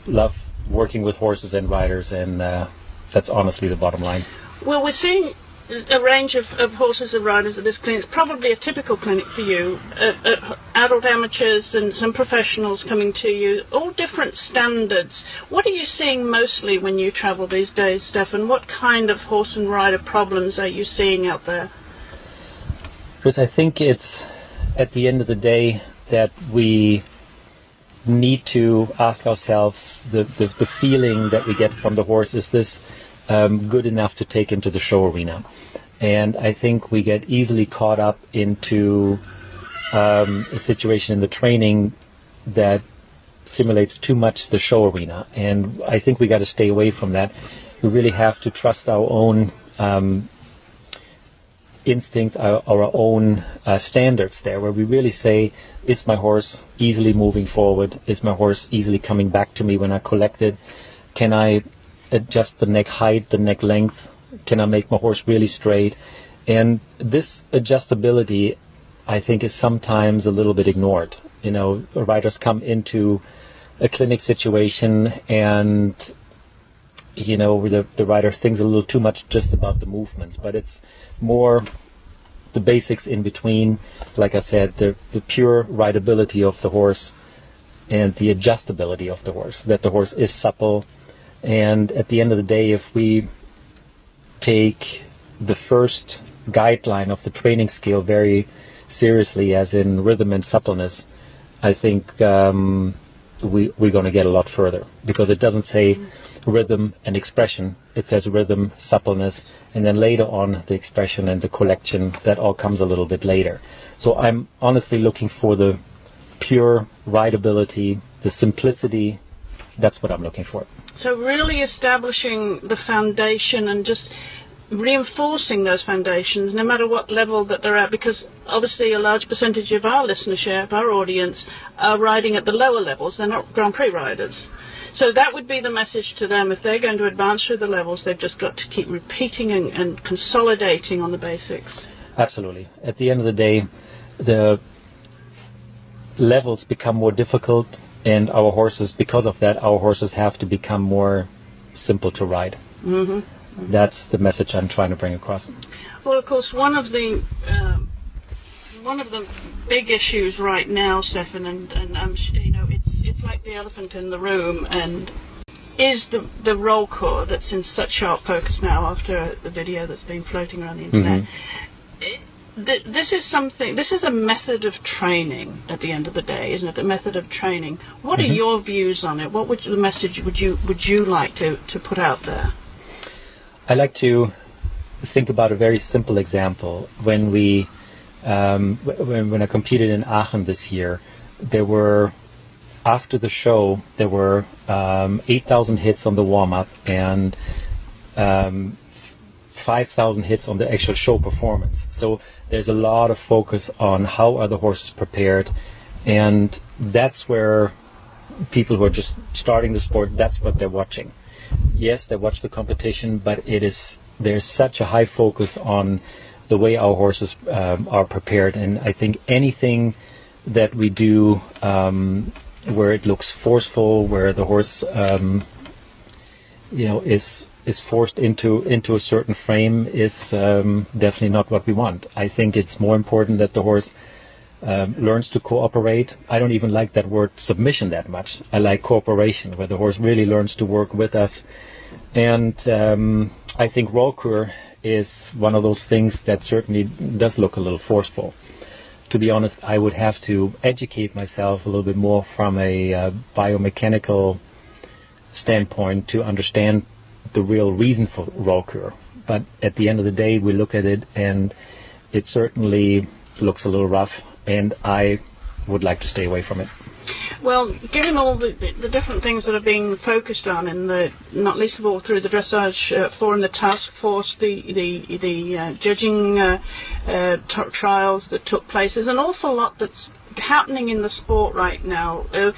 love working with horses and riders, and uh, that's honestly the bottom line. Well, we're seeing a range of, of horses and riders at this clinic. It's probably a typical clinic for you. Uh, uh, adult amateurs and some professionals coming to you, all different standards. What are you seeing mostly when you travel these days, Steffen? What kind of horse and rider problems are you seeing out there? Because I think it's at the end of the day that we need to ask ourselves the, the, the feeling that we get from the horse is this um, good enough to take into the show arena? And I think we get easily caught up into um, a situation in the training that simulates too much the show arena. And I think we got to stay away from that. We really have to trust our own um, instincts, our, our own uh, standards there, where we really say, is my horse easily moving forward? Is my horse easily coming back to me when I collect it? Can I adjust the neck height, the neck length Can I make my horse really straight? And this adjustability, I think, is sometimes a little bit ignored. You know, riders come into a clinic situation and you know the, the rider thinks a little too much just about the movements, but it's more the basics in between. Like I said, the the pure rideability of the horse and the adjustability of the horse. That the horse is supple, and at the end of the day, if we take the first guideline of the training scale very seriously, as in rhythm and suppleness, I think um, we, we're going to get a lot further because it doesn't say rhythm and expression. It says rhythm, suppleness, and then later on the expression and the collection. That all comes a little bit later. So I'm honestly looking for the pure rideability, the simplicity. That's what I'm looking for. So really establishing the foundation and just reinforcing those foundations no matter what level that they're at because obviously a large percentage of our listenership, our audience, are riding at the lower levels. They're not Grand Prix riders. So that would be the message to them. If they're going to advance through the levels, they've just got to keep repeating and, and consolidating on the basics. Absolutely. At the end of the day, the levels become more difficult and our horses, because of that, our horses have to become more simple to ride. Mm-hmm. That's the message I'm trying to bring across. Well, of course, one of the um, one of the big issues right now, Steffen, and, and I'm you know it's it's like the elephant in the room, and is the the Rollkur that's in such sharp focus now after the video that's been floating around the internet. Mm-hmm. Th- This is something. This is a method of training. At the end of the day, isn't it? A method of training. What Mm-hmm. are your views on it? What would the message would you would you like to, to put out there? I like to think about a very simple example. When we, um, when, when I competed in Aachen this year, there were, after the show, there were um, 8,000 hits on the warm-up and um, 5,000 hits on the actual show performance. So there's a lot of focus on how are the horses prepared, and that's where people who are just starting the sport, that's what they're watching yes, they watch the competition, but it is there's such a high focus on the way our horses um, are prepared, and I think anything that we do um, where it looks forceful, where the horse, um, you know, is is forced into into a certain frame, is um, definitely not what we want. I think it's more important that the horse um, learns to cooperate. I don't even like that word submission that much. I like cooperation, where the horse really learns to work with us. And um, I think Rollkur is one of those things that certainly does look a little forceful. To be honest, I would have to educate myself a little bit more from a uh, biomechanical standpoint to understand the real reason for Rollkur. But at the end of the day, we look at it and it certainly looks a little rough and I would like to stay away from it. Well, given all the, the, the different things that are being focused on, in the not least of all through the dressage uh, forum, the task force, the the the uh, judging uh, uh, t- trials that took place, there's an awful lot that's happening in the sport right now. Uh,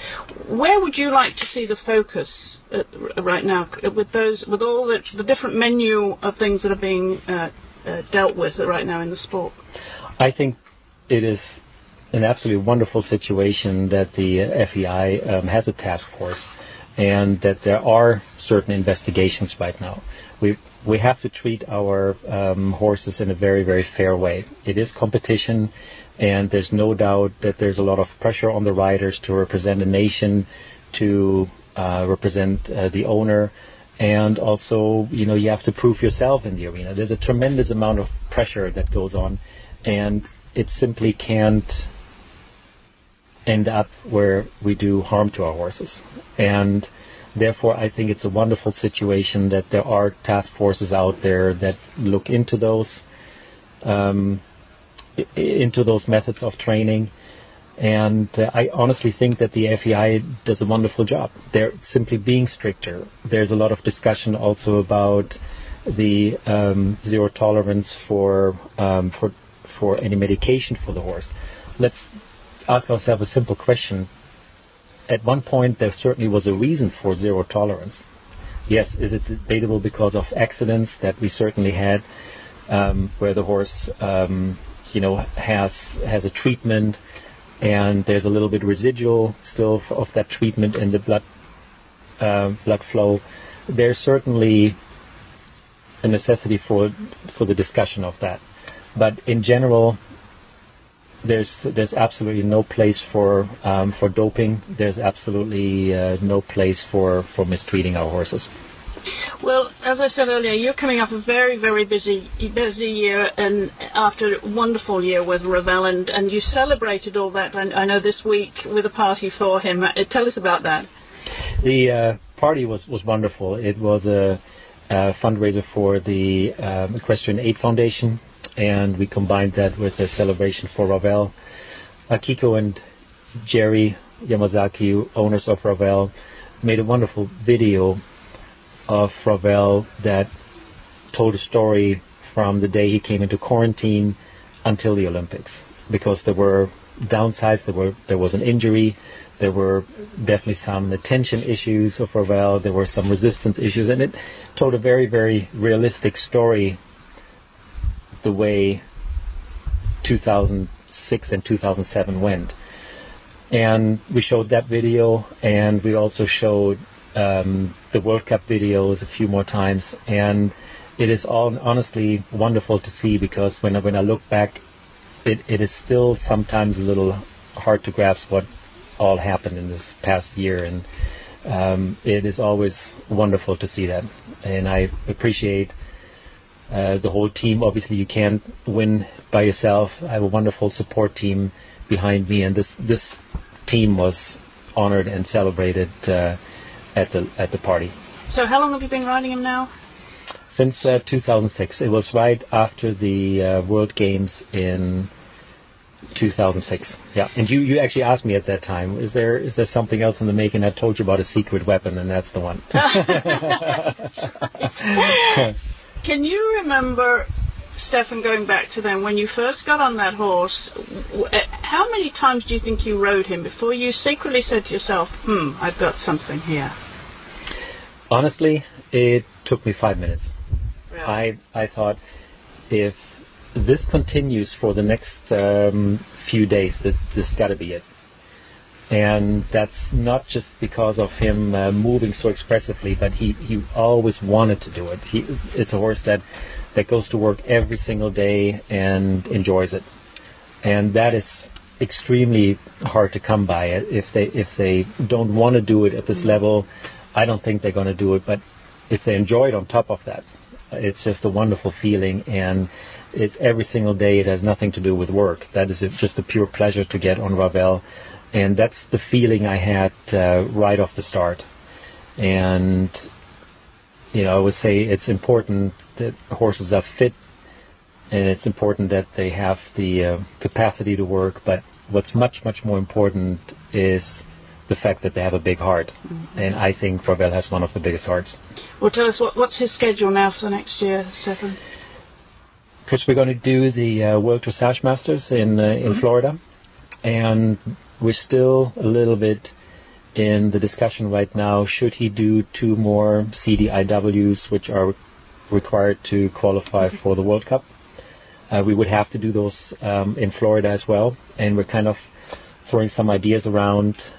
where would you like to see the focus uh, right now with those with all the, the different menu of things that are being uh, uh, dealt with right now in the sport? I think it is an absolutely wonderful situation that the uh, FEI um, has a task force and that there are certain investigations right now. We we have to treat our um, horses in a very very fair way. It is competition, and there's no doubt that there's a lot of pressure on the riders to represent a nation, to uh, represent uh, the owner, and also you know you have to prove yourself in the arena. There's a tremendous amount of pressure that goes on, and it simply can't end up where we do harm to our horses. And therefore, I think it's a wonderful situation that there are task forces out there that look into those um, into those methods of training. And uh, I honestly think that the FEI does a wonderful job. They're simply being stricter. There's a lot of discussion also about the um, zero tolerance for um, for for any medication for the horse. Let's ask ourselves a simple question. At one point, there certainly was a reason for zero tolerance. yes, is it debatable because of accidents that we certainly had, um, where the horse, um, you know, has has a treatment, and there's a little bit residual still of that treatment in the blood uh, blood flow. There's certainly a necessity for for the discussion of that, but in general, there's there's absolutely no place for um, for doping. There's absolutely uh, no place for for mistreating our horses. Well, as I said earlier, you're coming off a very, very busy, busy year, and after a wonderful year with Ravel, and, and you celebrated all that. I, I know this week with a party for him. Uh, tell us about that. The uh, party was was wonderful. It was a, a fundraiser for the um, Equestrian Aid Foundation and we combined that with a celebration for Ravel. Akiko and Jerry Yamazaki, owners of Ravel, made a wonderful video of Ravel that told a story from the day he came into quarantine until the Olympics, because there were downsides. There were there was an injury. There were definitely some attention issues of Ravel. There were some resistance issues, and it told a very very realistic story the way 2006 and 2007 went. And we showed that video, and we also showed um, the World Cup videos a few more times. And it is all honestly wonderful to see because when I, when I look back, it, it is still sometimes a little hard to grasp what all happened in this past year. And um, it is always wonderful to see that. And I appreciate uh, the whole team. Obviously, you can't win by yourself. I have a wonderful support team behind me, and this this team was honored and celebrated uh, at the at the party. So, how long have you been riding him now? Since uh, 2006. It was right after the uh, World Games in 2006. Yeah, and you, you actually asked me at that time, is there is there something else in the making? I told you about a secret weapon, and that's the one. that's Can you remember, Steffen, going back to then, when you first got on that horse, how many times do you think you rode him before you secretly said to yourself, hmm, I've got something here? Honestly, it took me five minutes. Really? I, I thought if this continues for the next um, few days, this, this got to be it and that's not just because of him uh, moving so expressively, but he, he always wanted to do it. He, it's a horse that, that goes to work every single day and enjoys it, and that is extremely hard to come by. If they if they don't want to do it at this level, I don't think they're going to do it. But if they enjoy it on top of that, it's just a wonderful feeling and. It's every single day. It has nothing to do with work. That is just a pure pleasure to get on Ravel and that's the feeling I had uh, right off the start. And you know, I would say it's important that horses are fit, and it's important that they have the uh, capacity to work. But what's much much more important is the fact that they have a big heart, mm-hmm. and I think Ravel has one of the biggest hearts. Well, tell us what, what's his schedule now for the next year, Steffen. Because we're going to do the uh, World Dressage Masters in uh, in mm-hmm. Florida, and we're still a little bit in the discussion right now. Should he do two more CDIWs, which are required to qualify for the World Cup? Uh, we would have to do those um, in Florida as well, and we're kind of throwing some ideas around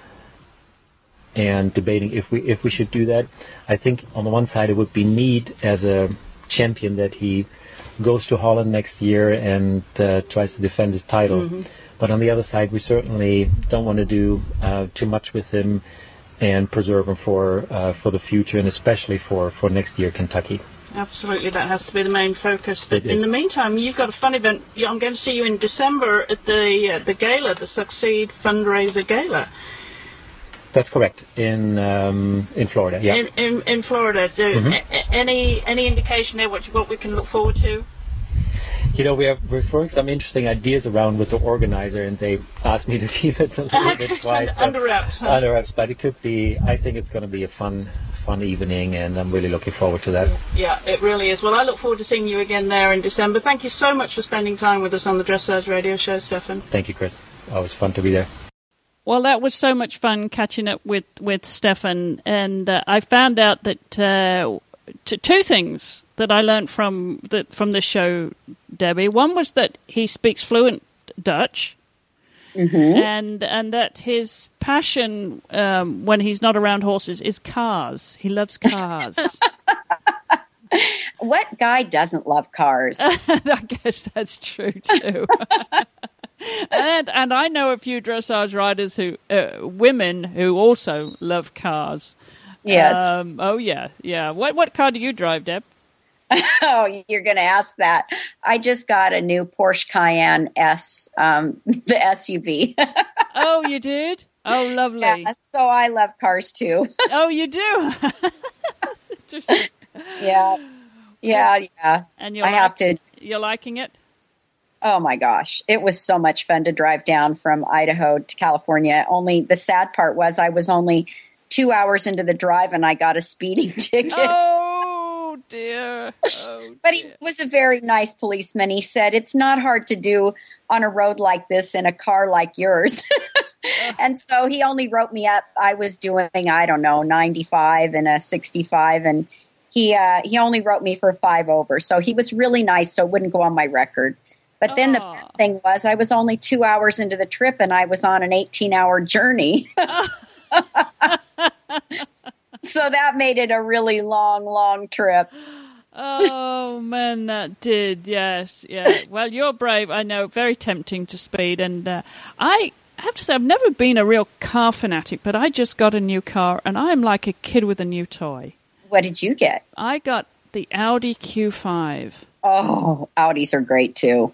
and debating if we if we should do that. I think on the one side it would be neat as a champion that he goes to Holland next year and uh, tries to defend his title. Mm-hmm. But on the other side, we certainly don't want to do uh, too much with him and preserve him for uh, for the future and especially for, for next year Kentucky. Absolutely, that has to be the main focus. But in the meantime, you've got a fun event. I'm going to see you in December at the uh, the gala, the Succeed Fundraiser Gala. That's correct. In um, in Florida, yeah. In in, in Florida, do, mm-hmm. a, any any indication there what what we can look forward to? You know, we are we're throwing some interesting ideas around with the organizer, and they asked me to keep it a little bit quiet. so under wraps. Huh? Under wraps, but it could be. I think it's going to be a fun, fun evening, and I'm really looking forward to that. Yeah, it really is. Well, I look forward to seeing you again there in December. Thank you so much for spending time with us on the Dressage Radio Show, Steffen. Thank you, Chris. Always fun to be there. Well, that was so much fun catching up with with Steffen, and uh, I found out that uh, t- two things that I learned from the, from this show, Debbie. One was that he speaks fluent Dutch, Mm-hmm. and and that his passion um, when he's not around horses is cars. He loves cars. What guy doesn't love cars? I guess that's true too. and and I know a few dressage riders who uh, women who also love cars. Yes. Um, oh yeah, yeah. What what car do you drive, Deb? oh, you're going to ask that. I just got a new Porsche Cayenne S, um, the SUV. Oh, you did. Oh, lovely. yeah, so I love cars too. Oh, you do. That's interesting. yeah. Yeah, yeah. And you're I have to You're liking it. Oh my gosh, it was so much fun to drive down from Idaho to California. Only the sad part was I was only two hours into the drive and I got a speeding ticket. Oh dear. Oh, but he dear. was a very nice policeman. He said, It's not hard to do on a road like this in a car like yours. and so he only wrote me up. I was doing, I don't know, 95 and a 65. And he, uh, he only wrote me for five over. So he was really nice. So it wouldn't go on my record. But then the thing was, I was only two hours into the trip and I was on an 18 hour journey. so that made it a really long, long trip. Oh man, that did. Yes, yeah. Well, you're brave. I know. Very tempting to speed, and uh, I have to say, I've never been a real car fanatic, but I just got a new car, and I'm like a kid with a new toy. What did you get? I got the Audi Q5. Oh, Audis are great too.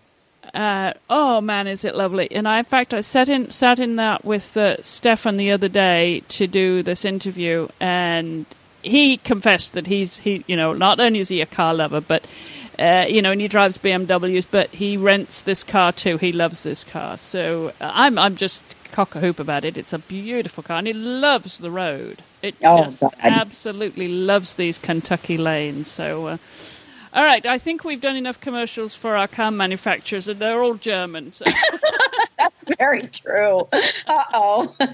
Uh, oh man, is it lovely! And I, in fact, I sat in sat in that with uh, Steffen the other day to do this interview, and he confessed that he's he, you know, not only is he a car lover, but uh, you know, and he drives BMWs, but he rents this car too. He loves this car, so uh, I'm I'm just cock a hoop about it. It's a beautiful car, and he loves the road. It Oh, just God. absolutely loves these Kentucky lanes. So. Uh, all right, I think we've done enough commercials for our car manufacturers, and they're all German. So. That's very true. Uh oh.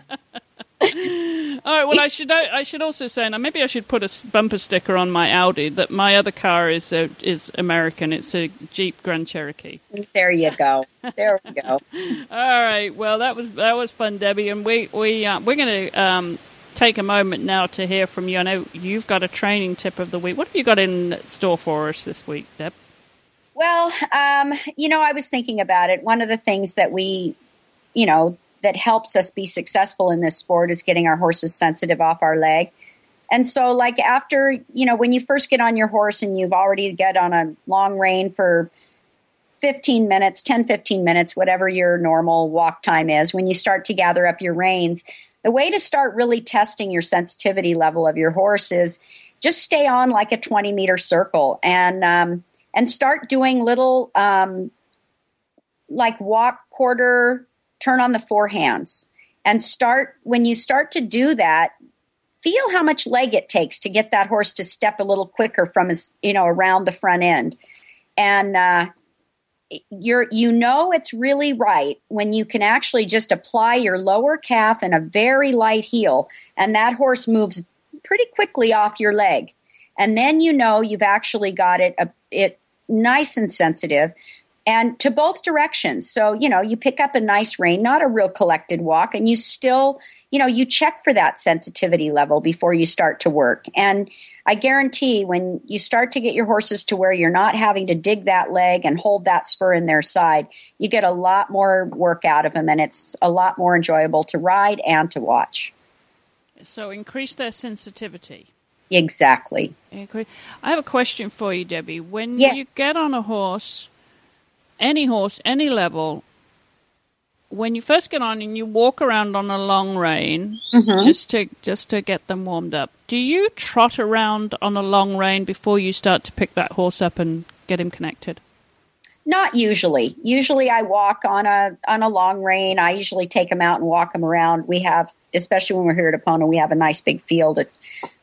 All right. Well, I should I should also say now maybe I should put a bumper sticker on my Audi that my other car is uh, is American. It's a Jeep Grand Cherokee. There you go. There we go. All right. Well, that was that was fun, Debbie, and we we uh, we're going to um, take a moment now to hear from you. I know you've got a training tip of the week. What have you got in store for us this week, Deb? Well, um, you know, I was thinking about it. One of the things that we, you know, that helps us be successful in this sport is getting our horses sensitive off our leg. And so, like, after, you know, when you first get on your horse and you've already get on a long rein for 15 minutes, 10, 15 minutes, whatever your normal walk time is, when you start to gather up your reins, the way to start really testing your sensitivity level of your horse is just stay on like a 20 meter circle and, um, and start doing little, um, like walk quarter, turn on the forehands. And start when you start to do that feel how much leg it takes to get that horse to step a little quicker from his you know around the front end. And uh, you're you know it's really right when you can actually just apply your lower calf and a very light heel and that horse moves pretty quickly off your leg and then you know you've actually got it uh, it nice and sensitive and to both directions. So, you know, you pick up a nice rein, not a real collected walk, and you still, you know, you check for that sensitivity level before you start to work. And I guarantee when you start to get your horses to where you're not having to dig that leg and hold that spur in their side, you get a lot more work out of them, and it's a lot more enjoyable to ride and to watch. So increase their sensitivity. Exactly. I have a question for you, Debbie. When Yes. you get on a horse, any horse, any level, when you first get on and you walk around on a long rein, mm-hmm. just to just to get them warmed up, do you trot around on a long rein before you start to pick that horse up and get him connected? Not usually. Usually, I walk on a on a long rein. I usually take them out and walk them around. We have, especially when we're here at Epona, we have a nice big field.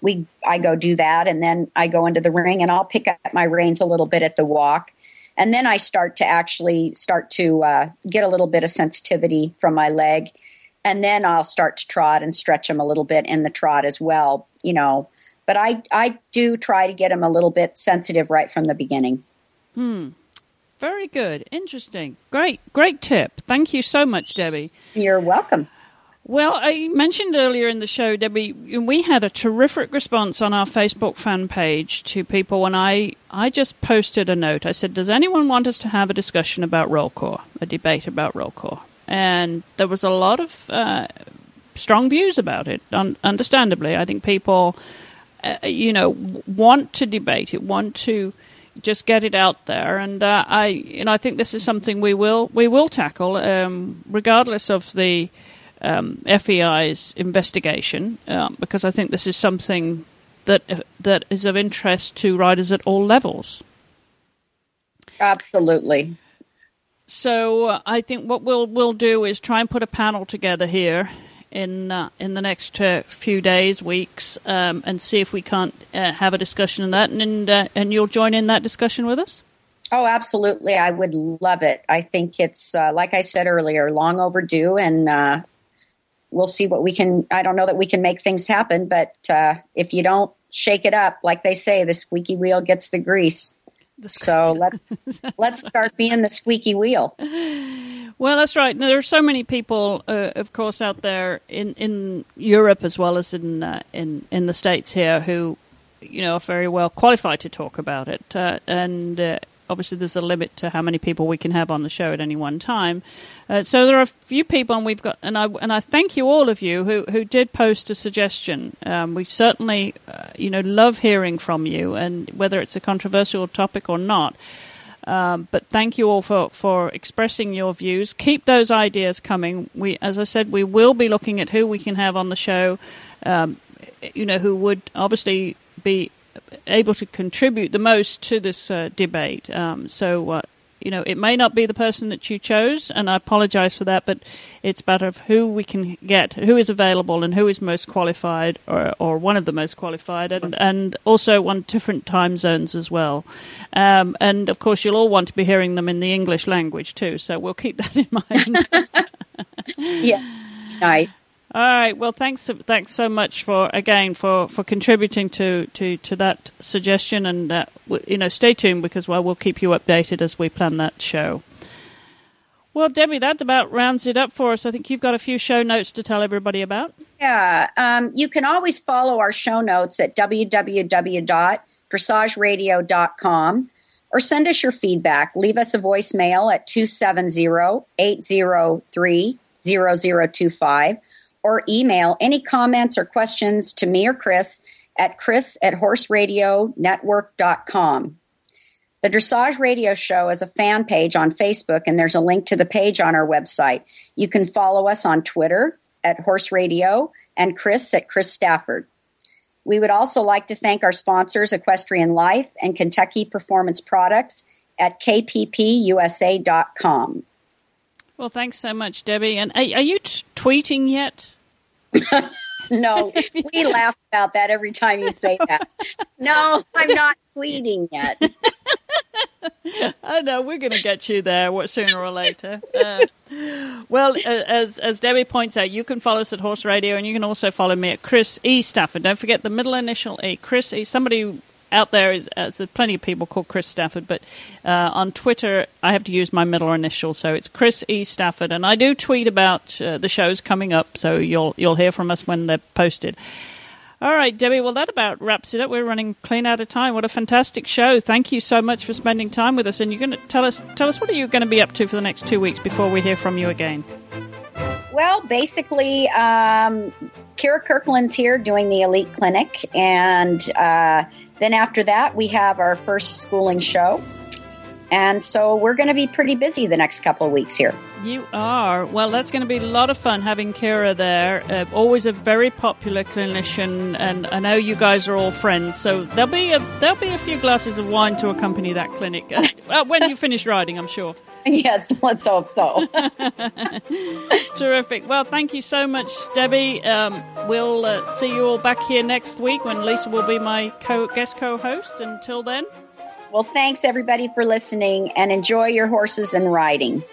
We I go do that, and then I go into the ring, and I'll pick up my reins a little bit at the walk, and then I start to actually start to uh, get a little bit of sensitivity from my leg, and then I'll start to trot and stretch them a little bit in the trot as well. You know, but I I do try to get them a little bit sensitive right from the beginning. Hmm. Very good. Interesting. Great. Great tip. Thank you so much, Debbie. You're welcome. Well, I mentioned earlier in the show, Debbie, we had a terrific response on our Facebook fan page to people when I, I just posted a note. I said, Does anyone want us to have a discussion about Rollkur, a debate about Rollkur? And there was a lot of uh, strong views about it, un- understandably. I think people, uh, you know, want to debate it, want to just get it out there, and uh, I, you know, I think this is something we will we will tackle, um, regardless of the um, FEI's investigation um, because I think this is something that that is of interest to riders at all levels. Absolutely. So uh, I think what we'll we'll do is try and put a panel together here in uh, in the next uh, few days, weeks, um, and see if we can't uh, have a discussion on that, and and, uh, and you'll join in that discussion with us. Oh, absolutely! I would love it. I think it's uh, like I said earlier, long overdue, and we'll see what we can. I don't know that we can make things happen, but uh, if you don't shake it up, like they say, the squeaky wheel gets the grease. So let's let's start being the squeaky wheel. Well, that's right. Now, there are so many people, uh, of course, out there in, in Europe as well as in uh, in in the states here who, you know, are very well qualified to talk about it. Uh, and uh, obviously, there's a limit to how many people we can have on the show at any one time. Uh, so there are a few people, and we've got, and I and I thank you all of you who who did post a suggestion. Um, we certainly, uh, you know, love hearing from you, and whether it's a controversial topic or not. Um, but thank you all for, for expressing your views. Keep those ideas coming. We, as I said, we will be looking at who we can have on the show. Um, you know, who would obviously be able to contribute the most to this uh, debate. Um, so uh, you know, it may not be the person that you chose, and I apologize for that, but it's matter of who we can get, who is available, and who is most qualified, or, or one of the most qualified, and, and also on different time zones as well. Um, and of course, you'll all want to be hearing them in the English language too, so we'll keep that in mind. yeah, nice. All right. Well, thanks. Thanks so much for again for, for contributing to, to, to that suggestion, and uh, you know, stay tuned because well, we'll keep you updated as we plan that show. Well, Debbie, that about rounds it up for us. I think you've got a few show notes to tell everybody about. Yeah, um, you can always follow our show notes at www.dressageradio.com or send us your feedback. Leave us a voicemail at 270 803 0025 or email any comments or questions to me or Chris at chris at horseradionetwork.com. The Dressage Radio Show is a fan page on Facebook, and there's a link to the page on our website. You can follow us on Twitter at Horse Radio and Chris at Chris Stafford. We would also like to thank our sponsors, Equestrian Life and Kentucky Performance Products at kppusa.com. Well, thanks so much, Debbie. And are, are you t- tweeting yet? no, we laugh about that every time you say that. No, I'm not tweeting yet. I know we're going to get you there what sooner or later. Uh, well, uh, as as Debbie points out, you can follow us at Horse Radio, and you can also follow me at Chris E Stafford. Don't forget the middle initial E. Chris E. Somebody out there is uh, there's plenty of people called Chris Stafford, but uh, on Twitter I have to use my middle initial, so it's Chris E Stafford, and I do tweet about uh, the shows coming up, so you'll you'll hear from us when they're posted. All right, Debbie. Well, that about wraps it up. We're running clean out of time. What a fantastic show! Thank you so much for spending time with us. And you're going to tell us tell us what are you going to be up to for the next two weeks before we hear from you again. Well, basically, um, Kyra Kyrklund's here doing the Elite Clinic, and uh, then after that, we have our first schooling show. And so we're going to be pretty busy the next couple of weeks here. You are. Well, that's going to be a lot of fun having Kyra there. Uh, always a very popular clinician, and I know you guys are all friends. So there'll be a there'll be a few glasses of wine to accompany that clinic uh, when you finish riding. I'm sure. Yes, let's hope so. Terrific. Well, thank you so much, Debbie. Um, we'll uh, see you all back here next week when Lisa will be my co- guest co-host. Until then. Well, thanks everybody for listening and enjoy your horses and riding.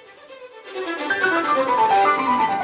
Música